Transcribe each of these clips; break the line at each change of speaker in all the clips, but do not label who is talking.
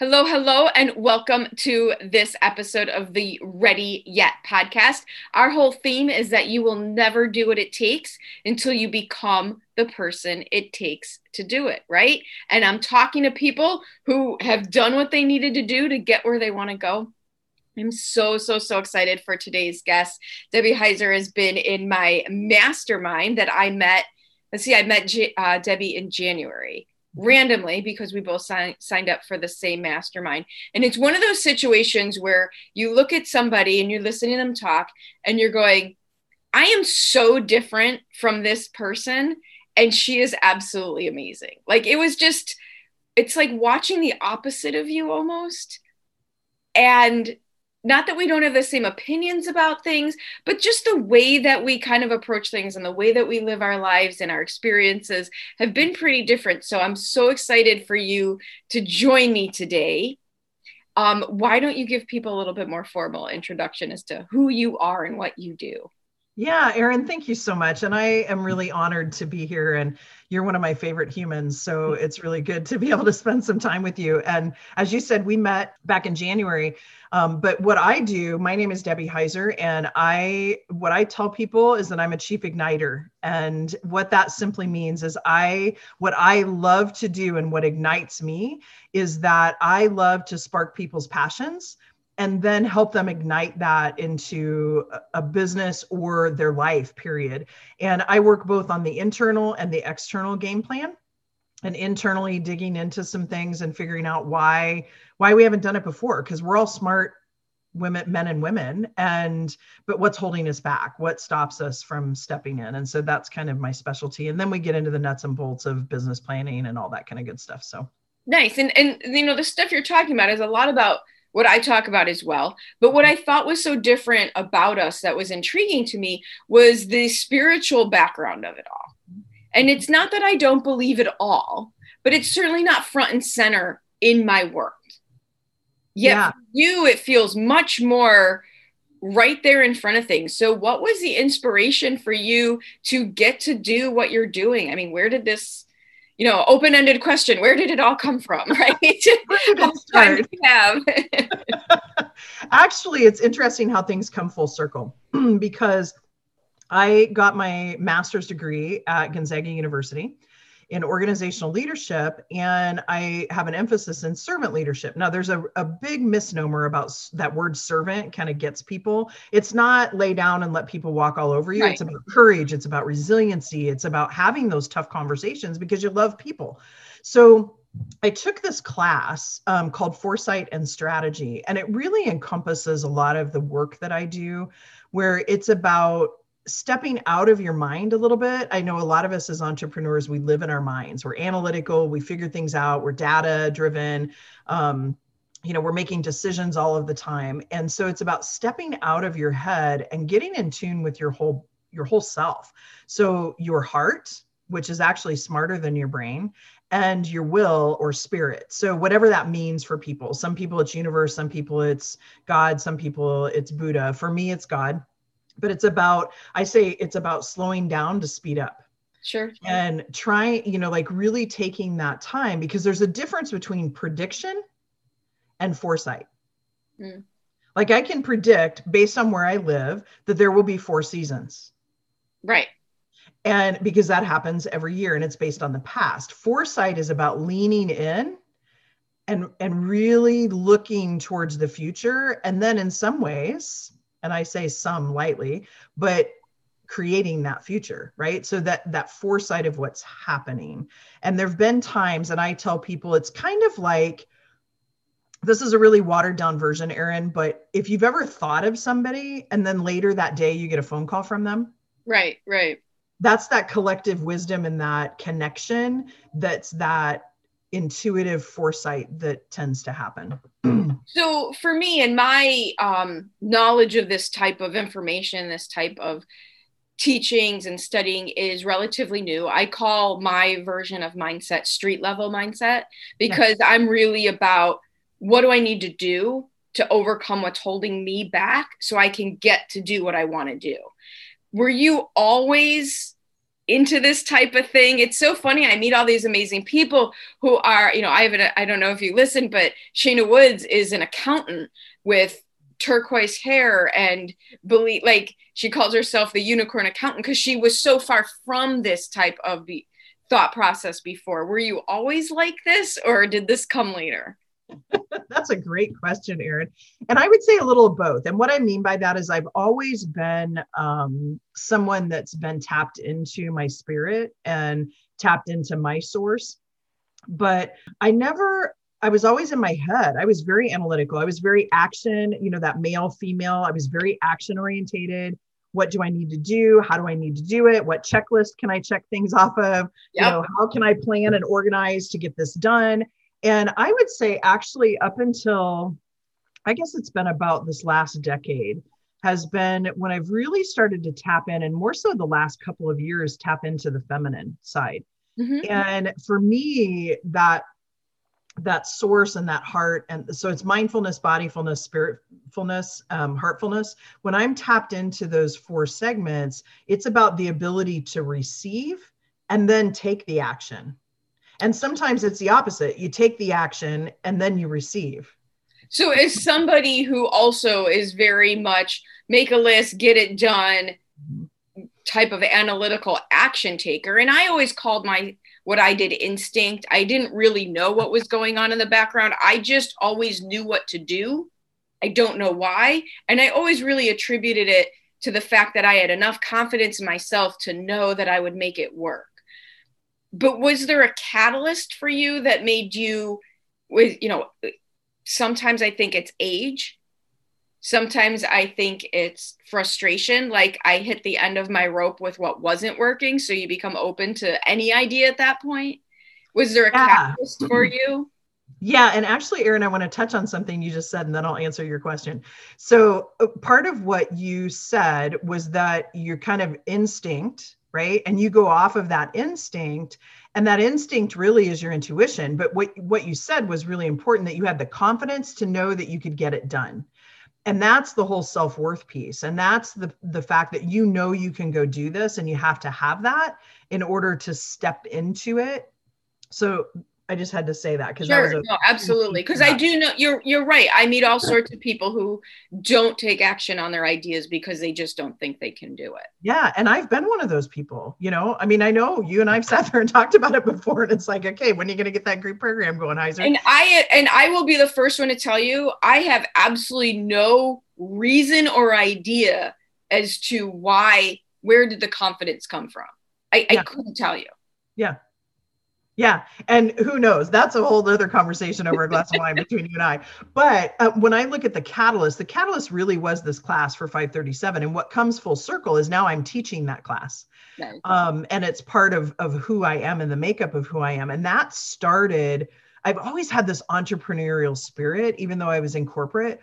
Hello, hello, and welcome to this episode of the Ready Yet podcast. Our whole theme is that you will never do what it takes until you become the person it takes to do it, right? And I'm talking to people who have done what they needed to do to get where they want to go. I'm so, so, so excited for today's guest. Debbie Heiser has been in my mastermind that I met. Let's see, I met J- uh, Debbie in January randomly because we both si- signed up for the same mastermind. And it's one of those situations where you look at somebody and you're listening to them talk and you're going, I am so different from this person. And she is absolutely amazing. Like it was just, it's like watching the opposite of you almost. And not that we don't have the same opinions about things, but just the way that we kind of approach things and the way that we live our lives and our experiences have been pretty different. So I'm so excited for you to join me today. Um, why don't you give people a little bit more formal introduction as to who you are and what you do?
Yeah, Erin, thank you so much. And I am really honored to be here. And you're one of my favorite humans. So it's really good to be able to spend some time with you. And as you said, we met back in January. Um, but what I do, my name is Debbie Heiser, and I what I tell people is that I'm a chief igniter. And what that simply means is I what I love to do and what ignites me is that I love to spark people's passions and then help them ignite that into a business or their life period. And i work both on the internal and the external game plan and internally digging into some things and figuring out why why we haven't done it before because we're all smart women men and women. And but what's holding us back? What stops us from stepping in? And so that's kind of my specialty. And then we get into the nuts and bolts of business planning and all that kind of good stuff. So
nice. And and you know the stuff you're talking about is a lot about what I talk about as well. But what I thought was so different about us that was intriguing to me was the spiritual background of it all. And it's not that I don't believe it all, but it's certainly not front and center in my work. Yet yeah. you, it feels much more right there in front of things. So, what was the inspiration for you to get to do what you're doing? I mean, where did this you know, open-ended question. Where did it all come from? Right?
time have? Actually, it's interesting how things come full circle because I got my master's degree at Gonzaga University in organizational leadership and i have an emphasis in servant leadership. Now there's a, a big misnomer about that word servant kind of gets people. It's not lay down and let people walk all over you. Right. it's about courage. It's about resiliency. It's about having those tough conversations because you love people. So I took this class um, called Foresight and Strategy, and it really encompasses a lot of the work that I do, where it's about stepping out of your mind a little bit. I know a lot of us as entrepreneurs, we live in our minds. We're analytical, we figure things out, we're data driven. Um, you know, we're making decisions all of the time. And so it's about stepping out of your head and getting in tune with your whole your whole self. So your heart, which is actually smarter than your brain, and your will or spirit. So whatever that means for people. Some people it's universe, some people it's God, some people it's Buddha. For me it's God but it's about i say it's about slowing down to speed up.
Sure.
And trying you know like really taking that time because there's a difference between prediction and foresight. Mm. like i can predict based on where i live that there will be four seasons.
Right.
And because that happens every year and it's based on the past. Foresight is about leaning in and and really looking towards the future. And then in some ways and I say some lightly, but creating that future right? So that that foresight of what's happening. And there've been times and i tell people it's kind of like this is a really watered down version erin but if you've ever thought of somebody and then later that day you get a phone call from them
right right.
that's that collective wisdom and that connection that's that intuitive foresight that tends to happen
so for me and my um, knowledge of this type of information this type of teachings and studying is relatively new i call my version of mindset street level mindset because yeah. i'm really about what do i need to do to overcome what's holding me back so i can get to do what i want to do were you always into this type of thing. It's so funny. I meet all these amazing people who are, you know, I have an, I don't know if you listen, but Shayna Woods is an accountant with turquoise hair and believe like she calls herself the unicorn accountant because she was so far from this type of the thought process before. Were you always like this or did this come later?
That's a great question, Erin. And I would say a little of both. And what I mean by that is I've always been um, someone that's been tapped into my spirit and tapped into my source. But I never, I was always in my head. I was very analytical. I was very action, you know, that male, female. I was very action orientated. What do I need to do? How do I need to do it? What checklist can I check things off of? Yep. You know, how can I plan and organize to get this done? And I would say, actually, up until I guess it's been about this last decade, has been when I've really started to tap in, and more so the last couple of years, tap into the feminine side. Mm-hmm. And for me, that that source and that heart and so it's mindfulness bodyfulness spiritfulness um, heartfulness when i'm tapped into those four segments it's about the ability to receive and then take the action and sometimes it's the opposite. You take the action and then you receive.
So, as somebody who also is very much make a list, get it done type of analytical action taker, and I always called my what I did instinct. I didn't really know what was going on in the background. I just always knew what to do. I don't know why. And I always really attributed it to the fact that I had enough confidence in myself to know that I would make it work but was there a catalyst for you that made you with you know sometimes i think it's age. Sometimes i think it's frustration. Like i hit the end of my rope with what wasn't working so you become open to any idea at that point. Was there a yeah. catalyst for you?
Yeah, and actually, Erin, I want to touch on something you just said, and then I'll answer your question. So, uh, part of what you said was that your kind of instinct right? And you go off of that instinct and that instinct really is your intuition. But what what you said was really important that you had the confidence to know that you could get it done. And that's the whole self-worth piece. And that's the the fact that you know you can go do this and you have to have that in order to step into it. So I just had to say that because
sure, a- no, absolutely. Because I do know you're you're right. I meet all sorts of people who don't take action on their ideas because they just don't think they can do it.
Yeah, and I've been one of those people. You know, I mean, I know you and I've sat there and talked about it before, and it's like, okay, when are you going to get that group program going, Heiser?
And I and I will be the first one to tell you, I have absolutely no reason or idea as to why. Where did the confidence come from? I, yeah. I couldn't tell you.
Yeah yeah. And who knows? That's a whole other conversation over a glass of wine between you and I. But uh, when I look at the catalyst, the catalyst really was this class for 537. And what comes full circle is now I'm teaching that class. Nice. Um, and it's part of, of who I am and the makeup of who I am. And that started, I've always had this entrepreneurial spirit, even though I was in corporate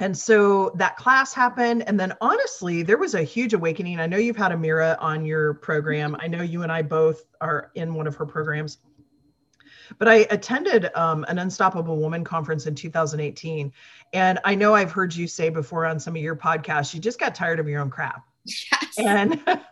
and so that class happened and then honestly there was a huge awakening. I know you've had amira on your program. I know you and i both are in one of her programs. But i attended um, an unstoppable woman conference in 2018 and i know i've heard you say before on some of your podcasts you just got tired of your own crap. Yes. And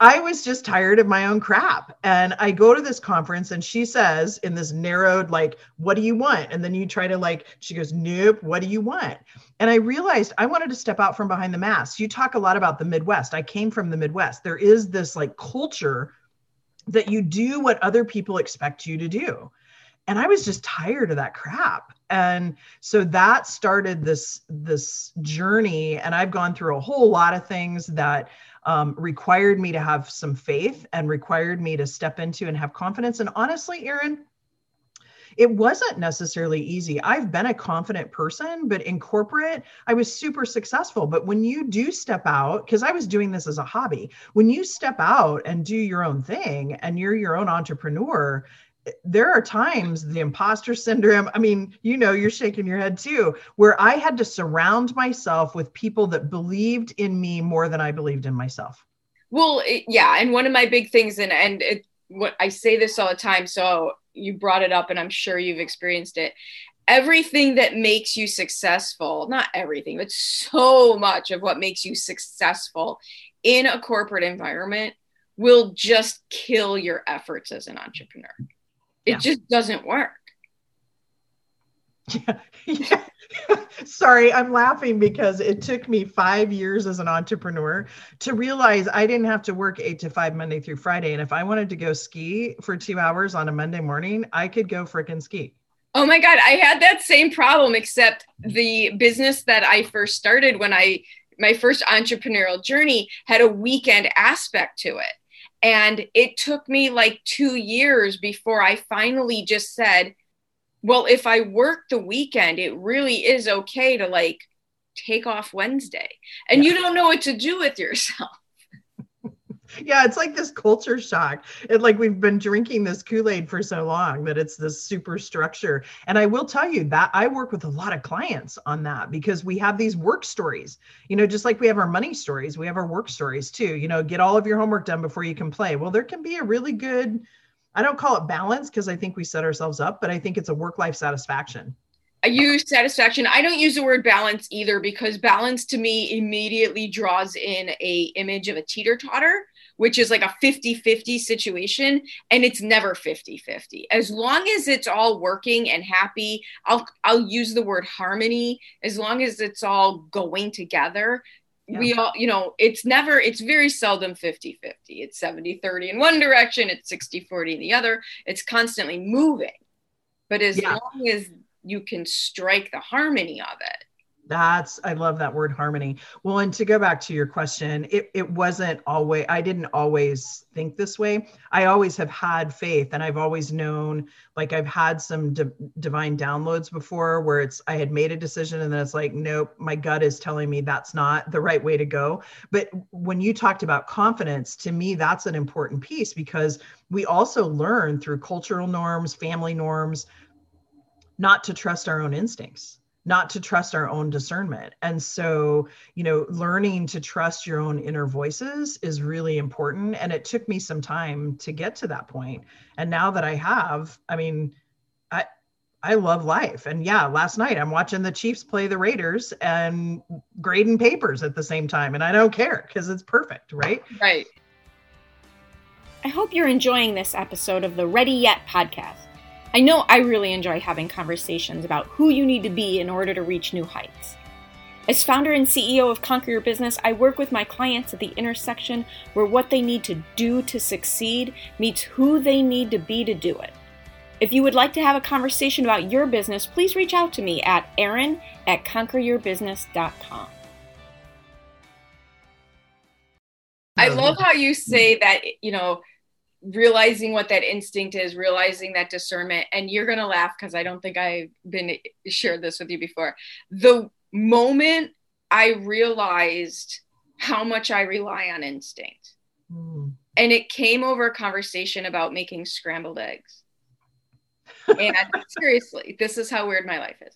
I was just tired of my own crap. And I go to this conference and she says, in this narrowed, like, what do you want? And then you try to, like, she goes, nope, what do you want? And I realized I wanted to step out from behind the mask. You talk a lot about the Midwest. I came from the Midwest. There is this like culture that you do what other people expect you to do and i was just tired of that crap and so that started this this journey and i've gone through a whole lot of things that um, required me to have some faith and required me to step into and have confidence. And honestly, Erin, it wasn't necessarily easy. I've been a confident person, but in corporate, I was super successful. But when you do step out, because I was doing this as a hobby, when you step out and do your own thing and you're your own entrepreneur, there are times the imposter syndrome i mean you know you're shaking your head too where i had to surround myself with people that believed in me more than i believed in myself.
Well it, yeah and one of my big things and and it, what i say this all the time so you brought it up and i'm sure you've experienced it. Everything that makes you successful not everything but so much of what makes you successful in a corporate environment will just kill your efforts as an entrepreneur it yeah. just doesn't work
yeah, yeah. Sorry, I'm laughing because it took me five years as an entrepreneur to realize I didn't have to work eight to five Monday through Friday. And if I wanted to go ski for two hours on a Monday morning, I could go fricking ski.
Oh my God, I had that same problem, except the business that I first started when I, my first entrepreneurial journey had a weekend aspect to it. And it took me like two years before I finally just said, well, if I work the weekend, it really is okay to like take off Wednesday. And yeah. you don't know what to do with yourself.
Yeah, it's like this culture shock. It like we've been drinking this Kool-Aid for so long that it's this super structure. And I will tell you that I work with a lot of clients on that because we have these work stories. You know, just like we have our money stories, we have our work stories too. You know, get all of your homework done before you can play. Well, there can be a really good I don't call it balance because I think we set ourselves up, but I think it's a work life satisfaction.
I use satisfaction. I don't use the word balance either because balance to me immediately draws in a image of a teeter totter, which is like a 50-50 situation and it's never 50-50. As long as it's all working and happy, I'll I'll use the word harmony as long as it's all going together yeah. we all you know it's never it's very seldom 50 50 it's 70 30 in one direction it's 60 40 in the other it's constantly moving but as yeah. long as you can strike the harmony of it
that's I love that word harmony. Well, and to go back to your question, it it wasn't always I didn't always think this way. I always have had faith and I've always known like I've had some di- divine downloads before where it's I had made a decision and then it's like nope, my gut is telling me that's not the right way to go. But when you talked about confidence, to me that's an important piece because we also learn through cultural norms, family norms not to trust our own instincts not to trust our own discernment. And so, you know, learning to trust your own inner voices is really important. And it took me some time to get to that point. And now that I have, I mean, I, I love life. And yeah, last night I'm watching the Chiefs play the Raiders and grading papers at the same time. And I don't care because it's perfect, right?
Right.
I hope you're enjoying this episode of the Ready Yet podcast. I know I really enjoy having conversations about who you need to be in order to reach new heights. As founder and CEO of Conquer Your Business, I work with my clients at the intersection where what they need to do to succeed meets who they need to be to do it. If you would like to have a conversation about your business, please reach out to me at erin at conqueryourbusiness.com.
I love how you say that, you know, realizing what that instinct is, realizing that discernment, and you're gonna laugh because I don't think I've been shared this with you before. The moment I realized how much I rely on instinct, mm. and it came over a conversation about making scrambled eggs. and seriously, this is how weird my life is.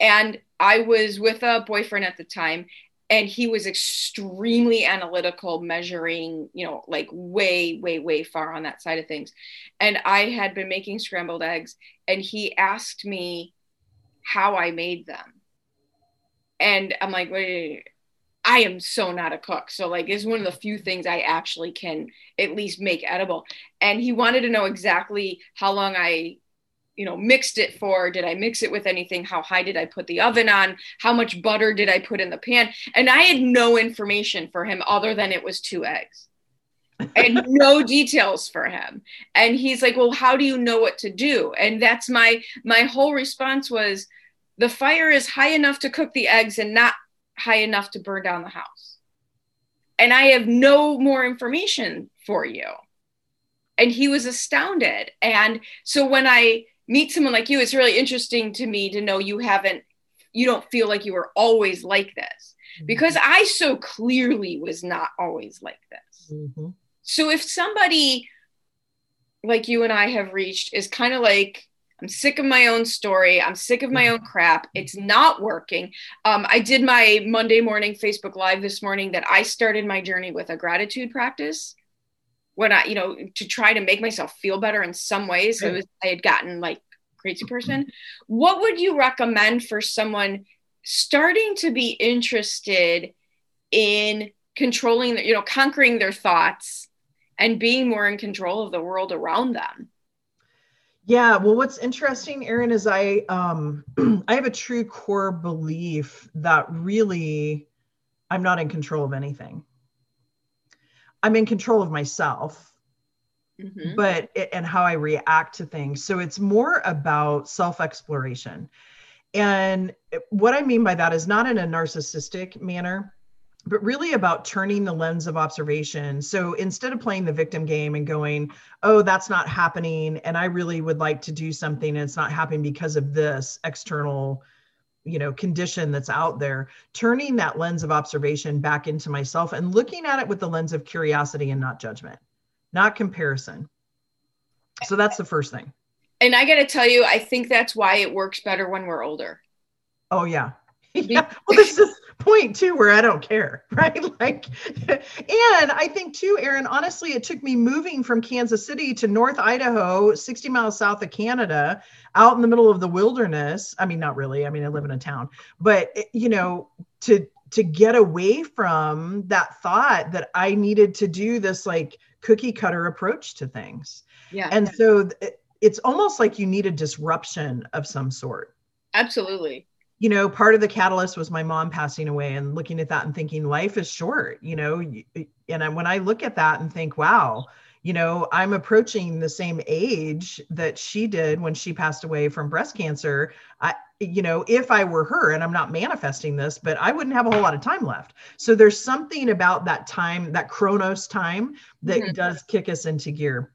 And I was with a boyfriend at the time, and he was extremely analytical measuring you know like way way way far on that side of things and i had been making scrambled eggs and he asked me how i made them and i'm like wait I am so not a cook. So like it's one of the few things I actually can at least make edible. And he wanted to know exactly how long I you know mixed it for did i mix it with anything? How high did i put the oven on? How much butter did i put in the pan? And i had no information for him other than it was two eggs. And no details for him. And he's like well how do you know what to do? And that's my my whole response was the fire is high enough to cook the eggs and not high enough to burn down the house. And I have no more information for you. And he was astounded. And so when I meet someone like you, it's really interesting to me to know you haven't, you don't feel like you were always like this mm-hmm. because I so clearly was not always like this. Mm-hmm. So if somebody like you and I have reached is kind of like, I'm sick of my own story. I'm sick of my own crap. It's not working. Um, I did my Monday morning Facebook Live this morning that I started my journey with a gratitude practice when I, you know, to try to make myself feel better in some ways. So was, I had gotten like crazy person. What would you recommend for someone starting to be interested in controlling, you know, conquering their thoughts and being more in control of the world around them?
Yeah, well, what's interesting, Erin, is I um, I have a true core belief that really I'm not in control of anything. I'm in control of myself, mm-hmm. but it, and how I react to things. So it's more about self exploration. And what I mean by that is not in a narcissistic manner, but really about turning the lens of observation. So instead of playing the victim game and going, oh, that's not happening, and I really would like to do something and it's not happening because of this external you know condition that's out there turning that lens of observation back into myself and looking at it with the lens of curiosity and not judgment not comparison. So that's the first thing.
And i got to tell you i think that's why it works better when we're older.
Oh yeah. Yeah. Well this is point too where I don't care, right? Like, and I think too, Erin, honestly, it took me moving from Kansas City to North Idaho, 60 miles south of Canada, out in the middle of the wilderness. I mean, not really. I mean, I live in a town, but eh, you know, to to get away from that thought that I needed to do this like cookie cutter approach to things. Yeah. And so it's almost like you need a disruption of some sort.
Absolutely
you know, part of the catalyst was my mom passing away and looking at that and thinking life is short, you know, and when I look at that and think, wow, you know, I'm approaching the same age that she did when she passed away from breast cancer. I, you know, if I were her, and I'm not manifesting this, but I wouldn't have a whole lot of time left. So there's something about that time, that Chronos time, that mm-hmm. does kick us into gear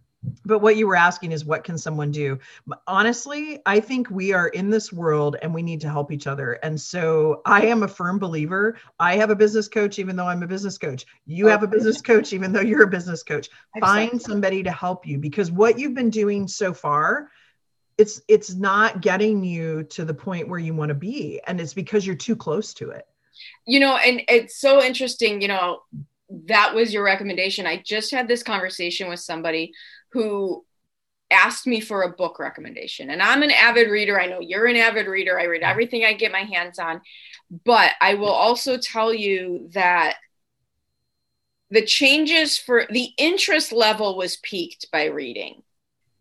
but what you were asking is what can someone do? Honestly i think we are in this world and we need to help each other. And so i am a firm believer. I have a business coach even though i'm a business coach. You have a business coach even though you're a business coach. Find somebody to help you because what you've been doing so far it's it's not getting you to the point where you want to be. And it's because you're too close to it.
You know and it's so interesting you know that was your recommendation. I just had this conversation with somebody who asked me for a book recommendation. And I'm an avid reader. I know you're an avid reader. I read everything I get my hands on. But I will also tell you that the changes for the interest level was peaked by reading,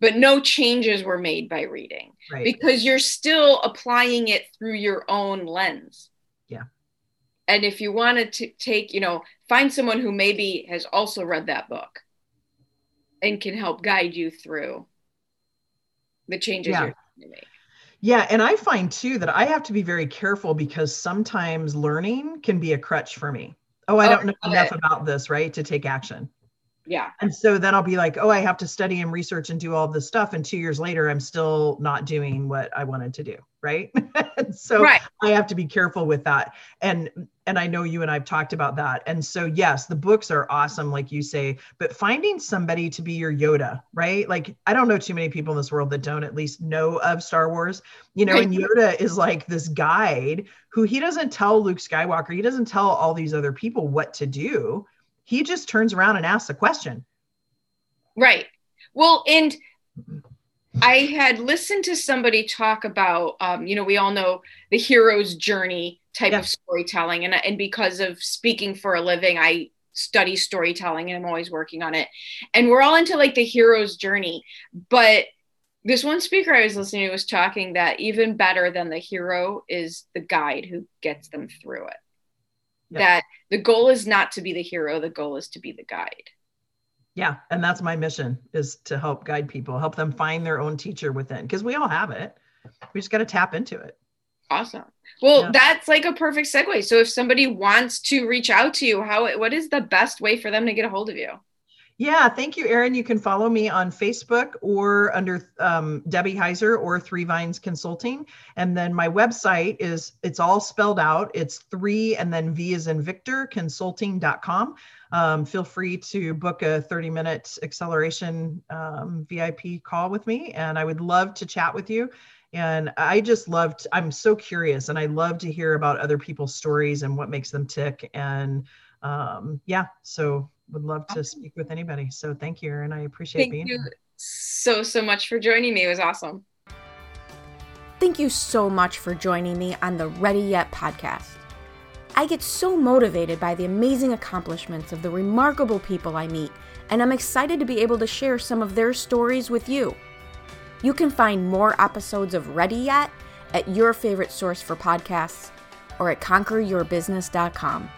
but no changes were made by reading right. because you're still applying it through your own lens.
Yeah.
And if you wanted to take, you know, find someone who maybe has also read that book and can help guide you through the changes yeah. you're to make.
Yeah, and I find too that I have to be very careful because sometimes learning can be a crutch for me. Oh, I oh, don't know enough it. about this, right? To take action.
Yeah.
And so then I'll be like, oh, I have to study and research and do all this stuff. And two years later, I'm still not doing what I wanted to do. Right. so right. I have to be careful with that. And and I know you and I've talked about that. And so yes, the books are awesome, like you say, but finding somebody to be your Yoda, right? Like I don't know too many people in this world that don't at least know of Star Wars. You know, and Yoda is like this guide who he doesn't tell Luke Skywalker, he doesn't tell all these other people what to do he just turns around and asks a question.
Right. Well, and I had listened to somebody talk about, um, you know, we all know the hero's journey type yeah. of storytelling. And, and because of speaking for a living, I study storytelling and I'm always working on it. And we're all into like the hero's journey. But this one speaker I was listening to was talking that even better than the hero is the guide who gets them through it that the goal is not to be the hero the goal is to be the guide
yeah and that's my mission is to help guide people help them find their own teacher within because we all have it we just got to tap into it
Awesome. Well, yeah. that's like a perfect segue. So if somebody wants to reach out to you, how what is the best way for them to get a hold of you?
Yeah, thank you, Erin. You can follow me on Facebook or under um, Debbie Heiser or Three Vines Consulting. And then my website is, it's all spelled out. It's three and then V is in Victor consulting.com. Um, feel free to book a 30 minute acceleration um, VIP call with me. And I would love to chat with you. And I just loved, I'm so curious and I love to hear about other people's stories and what makes them tick. And um, yeah, so would love to speak with anybody. So thank you, and I appreciate
thank
being
you here. so so much for joining me. It was awesome.
Thank you so much for joining me on the Ready Yet podcast. I get so motivated by the amazing accomplishments of the remarkable people I meet, and I'm excited to be able to share some of their stories with you. You can find more episodes of Ready Yet at your favorite source for podcasts or at conqueryourbusiness.com.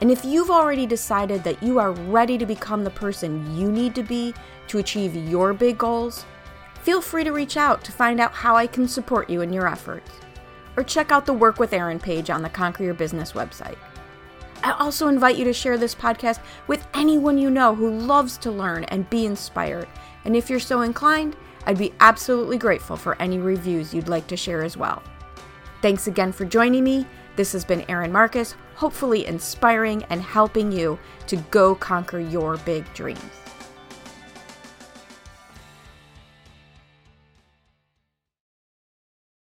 And if you've already decided that you are ready to become the person you need to be to achieve your big goals, feel free to reach out to find out how I can support you in your efforts. Or check out the Work with Erin page on the Conquer Your Business website. I also invite you to share this podcast with anyone you know who loves to learn and be inspired. And if you're so inclined, I'd be absolutely grateful for any reviews you'd like to share as well. Thanks again for joining me. This has been Erin Marcus, hopefully inspiring and helping you to go conquer your big dreams.